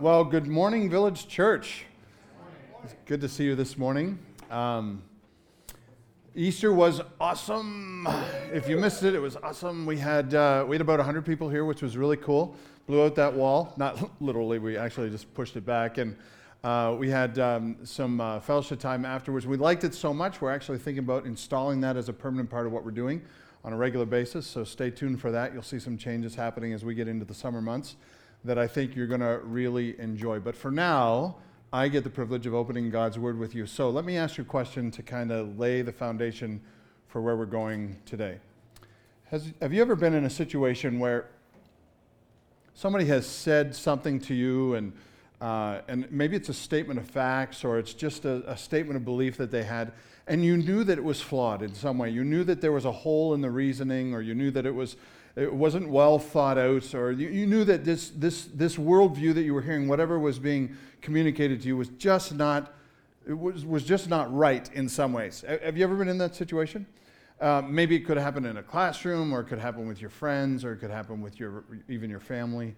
Well, good morning, Village Church. It's good to see you this morning. Um, Easter was awesome. If you missed it, it was awesome. We had uh, we had about 100 people here, which was really cool. Blew out that wall. Not literally, we actually just pushed it back, and uh, we had um, some uh, fellowship time afterwards. We liked it so much, we're actually thinking about installing that as a permanent part of what we're doing on a regular basis. So stay tuned for that. You'll see some changes happening as we get into the summer months that I think you're going to really enjoy. But for now, I get the privilege of opening God's Word with you. So let me ask you a question to kind of lay the foundation for where we're going today. Has, have you ever been in a situation where somebody has said something to you, and, uh, and maybe it's a statement of facts or it's just a, a statement of belief that they had, and you knew that it was flawed in some way? You knew that there was a hole in the reasoning, or you knew that it was it wasn't well thought out, or you, you knew that this, this, this worldview that you were hearing, whatever was being communicated to you, was just not, it was, was just not right in some ways. Have you ever been in that situation? Uh, maybe it could happen in a classroom, or it could happen with your friends, or it could happen with your, even your family.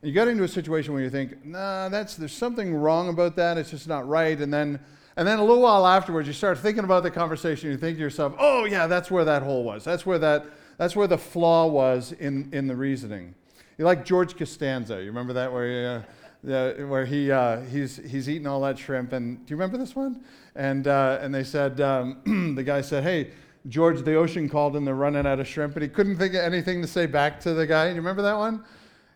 And you got into a situation where you think, nah, that's, there's something wrong about that, it's just not right. And then, and then a little while afterwards, you start thinking about the conversation, you think to yourself, oh, yeah, that's where that hole was. That's where that that's where the flaw was in, in the reasoning. You like George Costanza. You remember that where he, uh, uh, where he uh, he's he's eating all that shrimp. And do you remember this one? And uh, and they said um, the guy said, "Hey, George, the ocean called and they're running out of shrimp." And he couldn't think of anything to say back to the guy. You remember that one?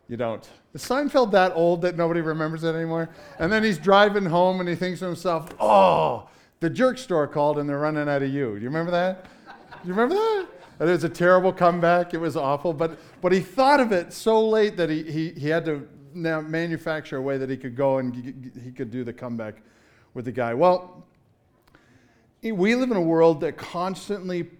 You don't. Is Seinfeld that old that nobody remembers it anymore? And then he's driving home and he thinks to himself, "Oh, the jerk store called and they're running out of you." Do you remember that? Do you remember that? It was a terrible comeback. It was awful. But, but he thought of it so late that he, he, he had to now manufacture a way that he could go and he could do the comeback with the guy. Well, we live in a world that constantly p-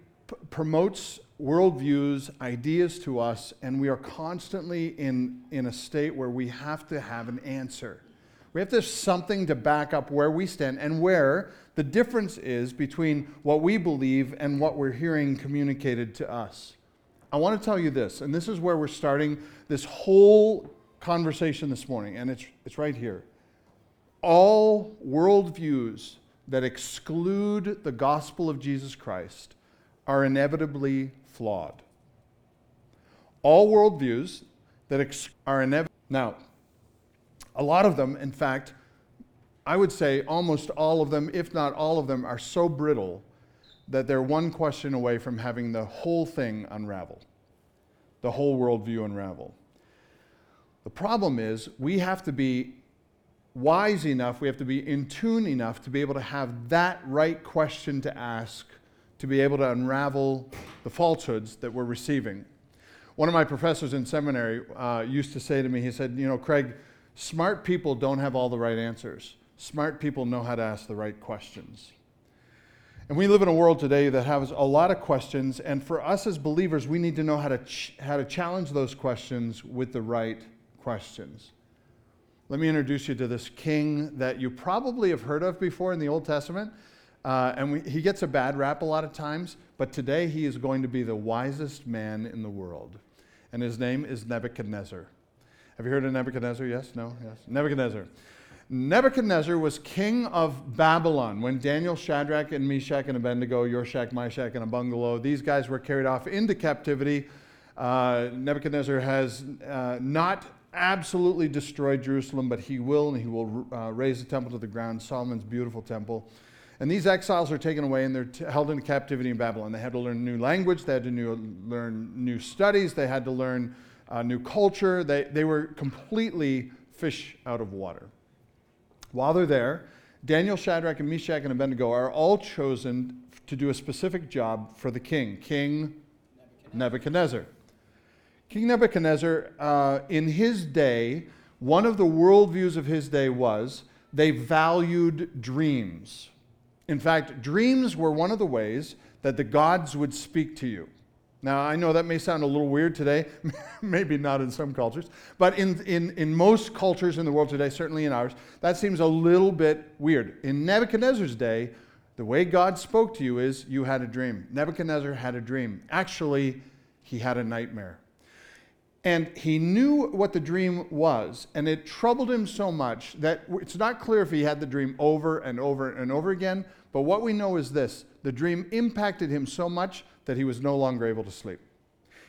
promotes worldviews, ideas to us, and we are constantly in, in a state where we have to have an answer. We have to have something to back up where we stand and where the difference is between what we believe and what we're hearing communicated to us. I want to tell you this, and this is where we're starting this whole conversation this morning, and it's, it's right here. All worldviews that exclude the gospel of Jesus Christ are inevitably flawed. All worldviews that ex- are inevitably. Now, a lot of them, in fact, I would say almost all of them, if not all of them, are so brittle that they're one question away from having the whole thing unravel, the whole worldview unravel. The problem is we have to be wise enough, we have to be in tune enough to be able to have that right question to ask, to be able to unravel the falsehoods that we're receiving. One of my professors in seminary uh, used to say to me, he said, You know, Craig, smart people don't have all the right answers. Smart people know how to ask the right questions. And we live in a world today that has a lot of questions, and for us as believers, we need to know how to, ch- how to challenge those questions with the right questions. Let me introduce you to this king that you probably have heard of before in the Old Testament. Uh, and we, he gets a bad rap a lot of times, but today he is going to be the wisest man in the world. And his name is Nebuchadnezzar. Have you heard of Nebuchadnezzar? Yes? No? Yes? Nebuchadnezzar. Nebuchadnezzar was king of Babylon when Daniel, Shadrach, and Meshach, and Abednego, Yorshak, Meshach, and Abungalo, these guys were carried off into captivity. Uh, Nebuchadnezzar has uh, not absolutely destroyed Jerusalem, but he will, and he will uh, raze the temple to the ground, Solomon's beautiful temple. And these exiles are taken away and they're t- held into captivity in Babylon. They had to learn new language, they had to new, learn new studies, they had to learn uh, new culture. They, they were completely fish out of water. While they're there, Daniel, Shadrach, and Meshach, and Abednego are all chosen to do a specific job for the king, King Nebuchadnezzar. King Nebuchadnezzar, uh, in his day, one of the worldviews of his day was they valued dreams. In fact, dreams were one of the ways that the gods would speak to you. Now, I know that may sound a little weird today, maybe not in some cultures, but in, in, in most cultures in the world today, certainly in ours, that seems a little bit weird. In Nebuchadnezzar's day, the way God spoke to you is you had a dream. Nebuchadnezzar had a dream. Actually, he had a nightmare. And he knew what the dream was, and it troubled him so much that it's not clear if he had the dream over and over and over again. But what we know is this the dream impacted him so much that he was no longer able to sleep.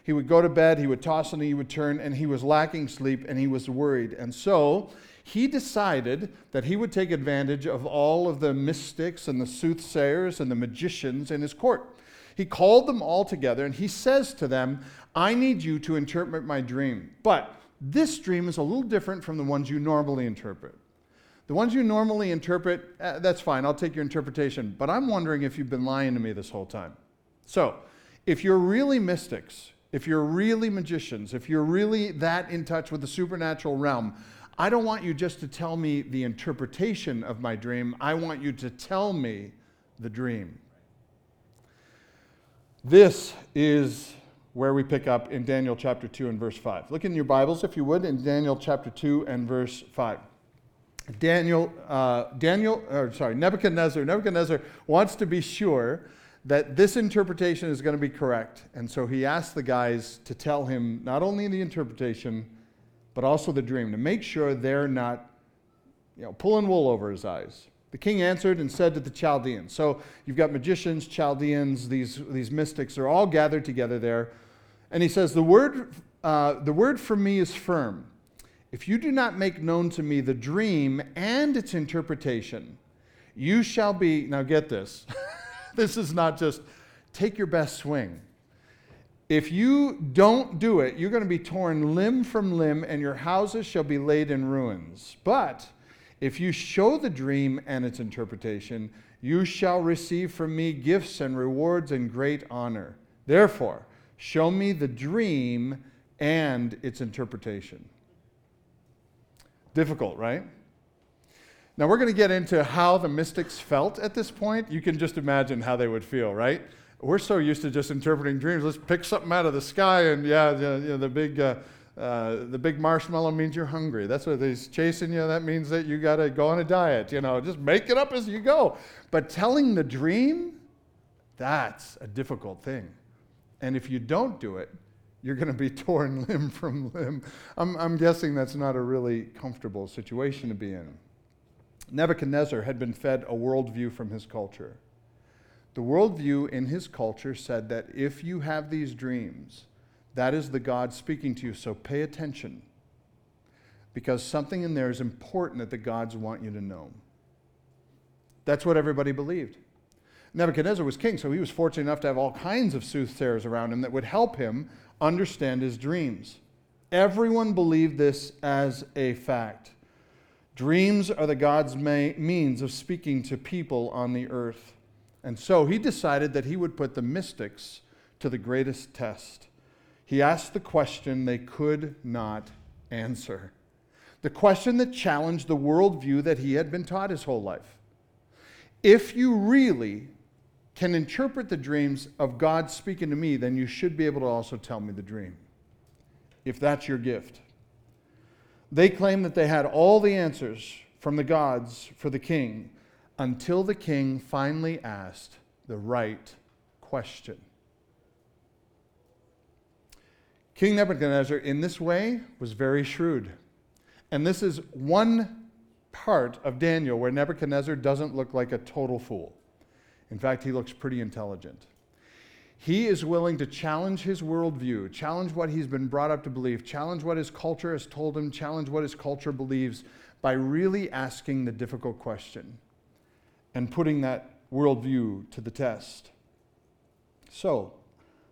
He would go to bed, he would toss and he would turn, and he was lacking sleep and he was worried. And so he decided that he would take advantage of all of the mystics and the soothsayers and the magicians in his court. He called them all together and he says to them, I need you to interpret my dream. But this dream is a little different from the ones you normally interpret. The ones you normally interpret, eh, that's fine, I'll take your interpretation. But I'm wondering if you've been lying to me this whole time. So, if you're really mystics, if you're really magicians, if you're really that in touch with the supernatural realm, I don't want you just to tell me the interpretation of my dream. I want you to tell me the dream. This is where we pick up in Daniel chapter 2 and verse 5. Look in your Bibles, if you would, in Daniel chapter 2 and verse 5. Daniel, uh, Daniel, or sorry, Nebuchadnezzar, Nebuchadnezzar wants to be sure that this interpretation is going to be correct. And so he asked the guys to tell him not only the interpretation, but also the dream, to make sure they're not you know, pulling wool over his eyes. The king answered and said to the Chaldeans. So you've got magicians, Chaldeans, these, these mystics are all gathered together there. And he says, The word, uh, the word from me is firm. If you do not make known to me the dream and its interpretation, you shall be, now get this. this is not just take your best swing. If you don't do it, you're going to be torn limb from limb, and your houses shall be laid in ruins. But if you show the dream and its interpretation, you shall receive from me gifts and rewards and great honor. Therefore, show me the dream and its interpretation. Difficult, right? Now, we're going to get into how the mystics felt at this point. You can just imagine how they would feel, right? We're so used to just interpreting dreams. Let's pick something out of the sky, and yeah, the, you know, the big. Uh, uh, the big marshmallow means you're hungry. That's what he's chasing you. That means that you got to go on a diet. You know, just make it up as you go. But telling the dream, that's a difficult thing. And if you don't do it, you're going to be torn limb from limb. I'm, I'm guessing that's not a really comfortable situation to be in. Nebuchadnezzar had been fed a worldview from his culture. The worldview in his culture said that if you have these dreams, that is the God speaking to you, so pay attention because something in there is important that the gods want you to know. That's what everybody believed. Nebuchadnezzar was king, so he was fortunate enough to have all kinds of soothsayers around him that would help him understand his dreams. Everyone believed this as a fact. Dreams are the God's means of speaking to people on the earth. And so he decided that he would put the mystics to the greatest test he asked the question they could not answer. The question that challenged the worldview that he had been taught his whole life. If you really can interpret the dreams of God speaking to me, then you should be able to also tell me the dream, if that's your gift. They claimed that they had all the answers from the gods for the king until the king finally asked the right question. King Nebuchadnezzar, in this way, was very shrewd. And this is one part of Daniel where Nebuchadnezzar doesn't look like a total fool. In fact, he looks pretty intelligent. He is willing to challenge his worldview, challenge what he's been brought up to believe, challenge what his culture has told him, challenge what his culture believes by really asking the difficult question and putting that worldview to the test. So,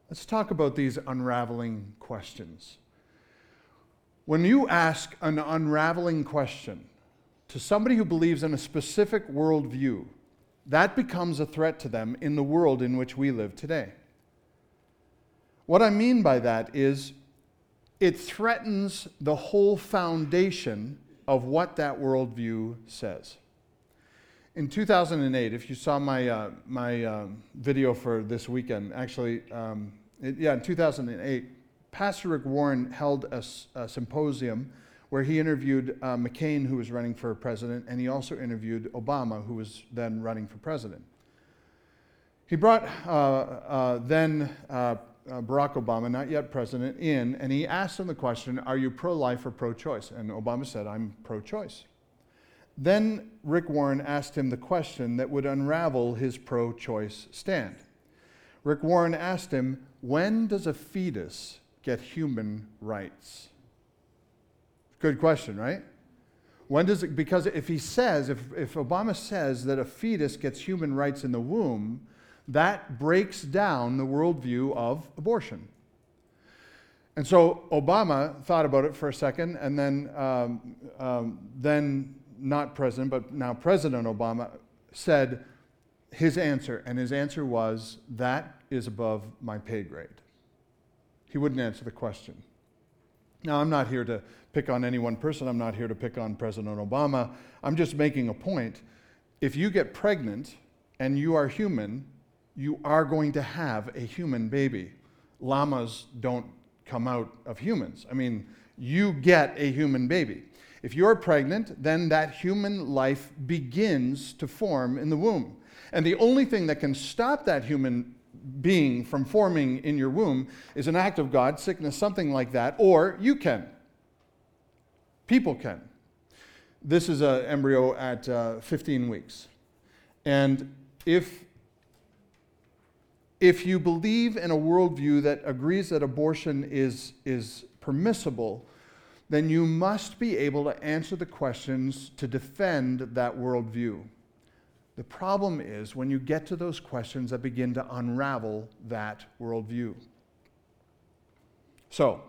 Let's talk about these unraveling questions. When you ask an unraveling question to somebody who believes in a specific worldview, that becomes a threat to them in the world in which we live today. What I mean by that is it threatens the whole foundation of what that worldview says. In 2008, if you saw my, uh, my uh, video for this weekend, actually, um, it, yeah, in 2008, Pastor Rick Warren held a, a symposium where he interviewed uh, McCain, who was running for president, and he also interviewed Obama, who was then running for president. He brought uh, uh, then uh, Barack Obama, not yet president, in, and he asked him the question Are you pro life or pro choice? And Obama said, I'm pro choice. Then Rick Warren asked him the question that would unravel his pro choice stand. Rick Warren asked him, When does a fetus get human rights? Good question, right? When does it, because if he says, if, if Obama says that a fetus gets human rights in the womb, that breaks down the worldview of abortion. And so Obama thought about it for a second, and then, um, um, then not president, but now President Obama said his answer, and his answer was, That is above my pay grade. He wouldn't answer the question. Now, I'm not here to pick on any one person, I'm not here to pick on President Obama. I'm just making a point. If you get pregnant and you are human, you are going to have a human baby. Llamas don't come out of humans. I mean, you get a human baby. If you're pregnant, then that human life begins to form in the womb. And the only thing that can stop that human being from forming in your womb is an act of God, sickness, something like that, or you can. People can. This is an embryo at uh, 15 weeks. And if, if you believe in a worldview that agrees that abortion is, is permissible, then you must be able to answer the questions to defend that worldview. The problem is when you get to those questions that begin to unravel that worldview. So,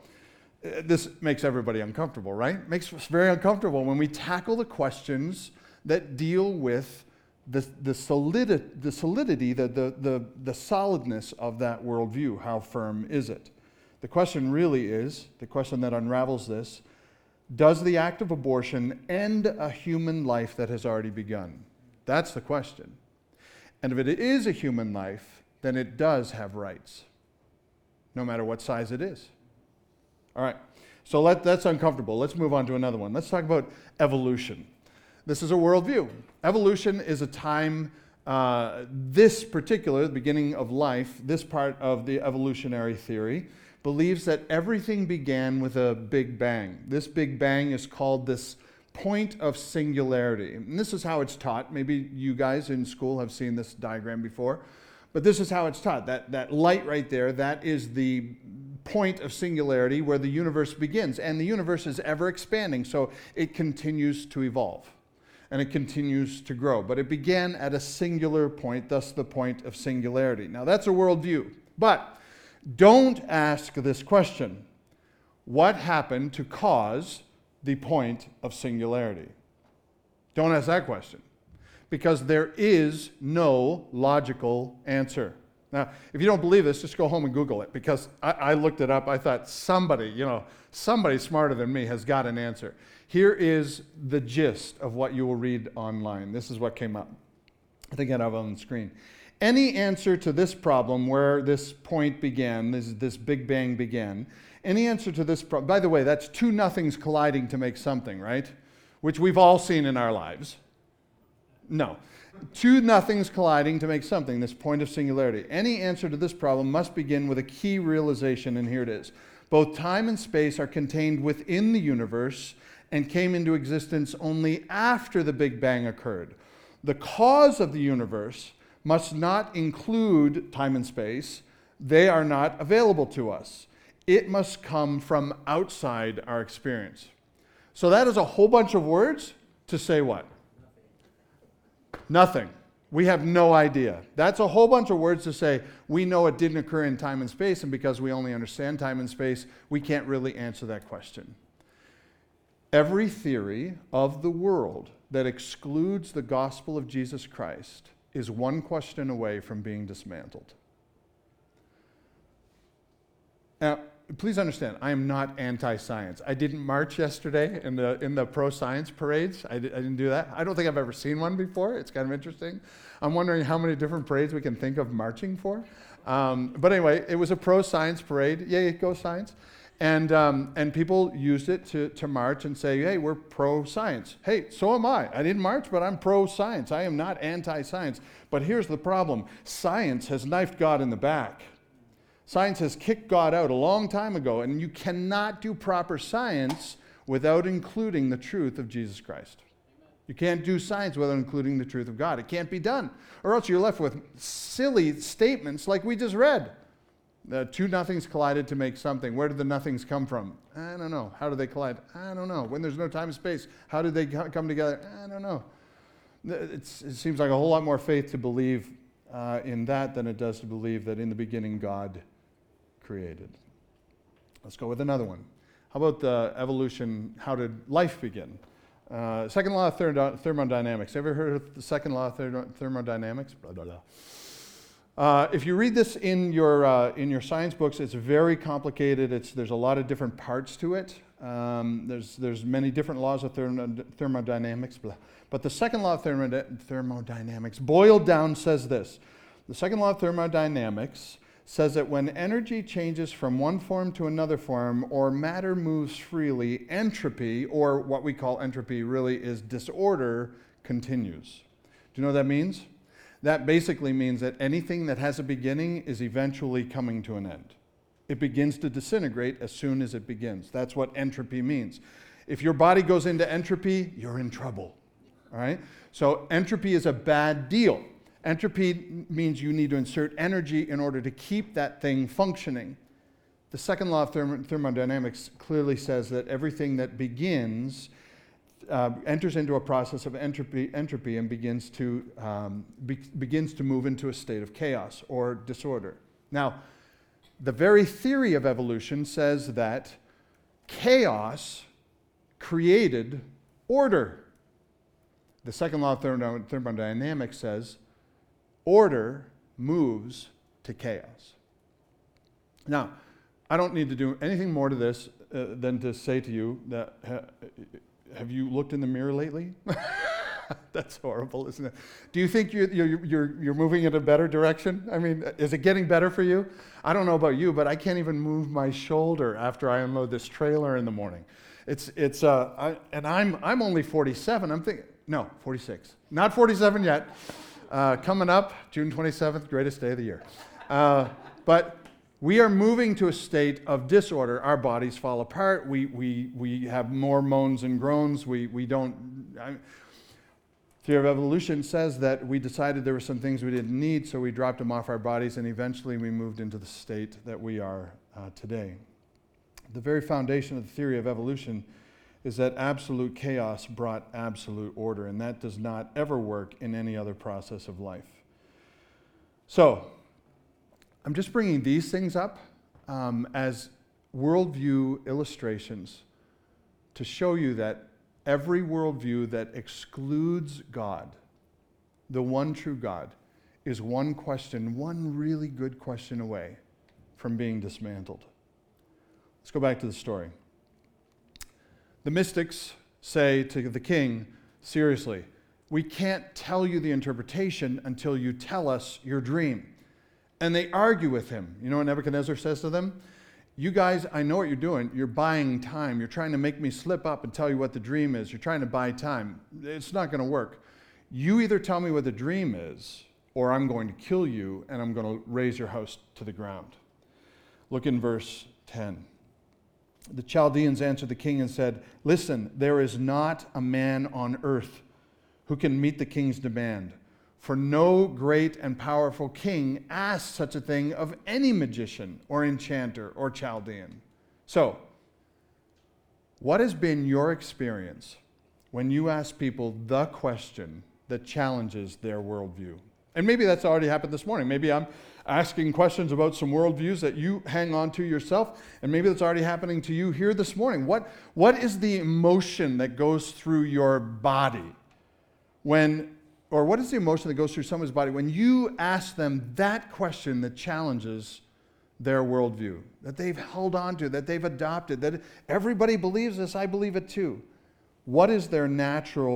uh, this makes everybody uncomfortable, right? Makes us very uncomfortable when we tackle the questions that deal with the, the, solidi- the solidity, the, the, the, the solidness of that worldview. How firm is it? The question really is the question that unravels this does the act of abortion end a human life that has already begun? That's the question. And if it is a human life, then it does have rights, no matter what size it is. All right, so let, that's uncomfortable. Let's move on to another one. Let's talk about evolution. This is a worldview. Evolution is a time, uh, this particular, the beginning of life, this part of the evolutionary theory, believes that everything began with a big bang. This big bang is called this point of singularity. And this is how it's taught. Maybe you guys in school have seen this diagram before, but this is how it's taught. That, that light right there, that is the point of singularity where the universe begins. And the universe is ever expanding, so it continues to evolve and it continues to grow. But it began at a singular point, thus the point of singularity. Now, that's a worldview. But don't ask this question What happened to cause the point of singularity? Don't ask that question because there is no logical answer. Now, if you don't believe this, just go home and Google it because I, I, looked it up. I thought somebody, you know, somebody smarter than me has got an answer. Here is the gist of what you will read online. This is what came up. I think I have it on the screen. Any answer to this problem where this point began, this, this Big Bang began, any answer to this problem, by the way, that's two nothings colliding to make something, right? Which we've all seen in our lives. No. Two nothings colliding to make something, this point of singularity. Any answer to this problem must begin with a key realization, and here it is. Both time and space are contained within the universe and came into existence only after the Big Bang occurred. The cause of the universe must not include time and space, they are not available to us. It must come from outside our experience. So that is a whole bunch of words to say what? Nothing. We have no idea. That's a whole bunch of words to say we know it didn't occur in time and space, and because we only understand time and space, we can't really answer that question. Every theory of the world that excludes the gospel of Jesus Christ is one question away from being dismantled. Now, please understand, I am not anti science. I didn't march yesterday in the, in the pro science parades. I, di- I, didn't do that. I don't think I've ever seen one before. It's kind of interesting. I'm wondering how many different parades we can think of marching for. Um, but anyway, it was a pro science parade. Yay, go science. And, um, and people used it to, to march and say, hey, we're pro science. Hey, so am I. I didn't march, but I'm pro science. I am not anti science. But here's the problem science has knifed God in the back. Science has kicked God out a long time ago, and you cannot do proper science without including the truth of Jesus Christ. You can't do science without including the truth of God. It can't be done. Or else you're left with silly statements like we just read. The two nothings collided to make something. Where did the nothings come from? I don't know. How did they collide? I don't know. When there's no time and space, how did they come together? I don't know. It's, it seems like a whole lot more faith to believe uh, in that than it does to believe that in the beginning God created. Let's go with another one. How about the evolution? How did life begin? Uh, second law of thermodynamics. Ever heard of the second law of thermodynamics? Blah, blah, blah. Uh, if you read this in your, uh, in your science books, it's very complicated. It's, there's a lot of different parts to it. Um, there's, there's many different laws of thermodynamics. Blah. But the second law of thermodynamics, boiled down, says this. The second law of thermodynamics says that when energy changes from one form to another form or matter moves freely, entropy, or what we call entropy really is disorder, continues. Do you know what that means? That basically means that anything that has a beginning is eventually coming to an end. It begins to disintegrate as soon as it begins. That's what entropy means. If your body goes into entropy, you're in trouble. All right? So, entropy is a bad deal. Entropy means you need to insert energy in order to keep that thing functioning. The second law of thermodynamics clearly says that everything that begins uh, enters into a process of entropy, entropy and begins to, um, be, begins to move into a state of chaos or disorder. Now, the very theory of evolution says that chaos created order. The second law of thermodynamics says order moves to chaos. Now, I don't need to do anything more to this uh, than to say to you that have you looked in the mirror lately? That's horrible, isn't it? Do you think you're, you're, you're, you're moving in a better direction? I mean, is it getting better for you? I don't know about you, but I can't even move my shoulder after I unload this trailer in the morning. It's, it's, uh, I, and I'm, I'm only 47. I'm thinking, no, 46. Not 47 yet. Uh, coming up, June 27th, greatest day of the year. Uh, but we are moving to a state of disorder. Our bodies fall apart. We, we, we have more moans and groans. We, we don't. I, Theory of evolution says that we decided there were some things we didn't need, so we dropped them off our bodies, and eventually we moved into the state that we are uh, today. The very foundation of the theory of evolution is that absolute chaos brought absolute order, and that does not ever work in any other process of life. So, I'm just bringing these things up um, as worldview illustrations to show you that every worldview that excludes God, the one true God, is one question, one really good question away from being dismantled. Let's go back to the story. The mystics say to the king, Seriously, we can't tell you the interpretation until you tell us your dream and they argue with him. You know what Nebuchadnezzar says to them? You guys, I know what you're doing. You're buying time. You're trying to make me slip up and tell you what the dream is. You're trying to buy time. It's not going to work. You either tell me what the dream is, or I'm going to kill you and I'm going to raze your house to the ground. Look in verse 10. The Chaldeans answered the king and said, Listen, there is not a man on earth who can meet the king's demand. For no great and powerful king asked such a thing of any magician or enchanter or Chaldean. So, what has been your experience when you ask people the question that challenges their worldview? And maybe that's already happened this morning. Maybe I'm asking questions about some worldviews that you hang on to yourself, and maybe that's already happening to you here this morning. What, what is the emotion that goes through your body when or what is the emotion that goes through someone's body when you ask them that question that challenges their worldview, that they've held on to, that they've adopted, that everybody believes this, I believe it too? What is their natural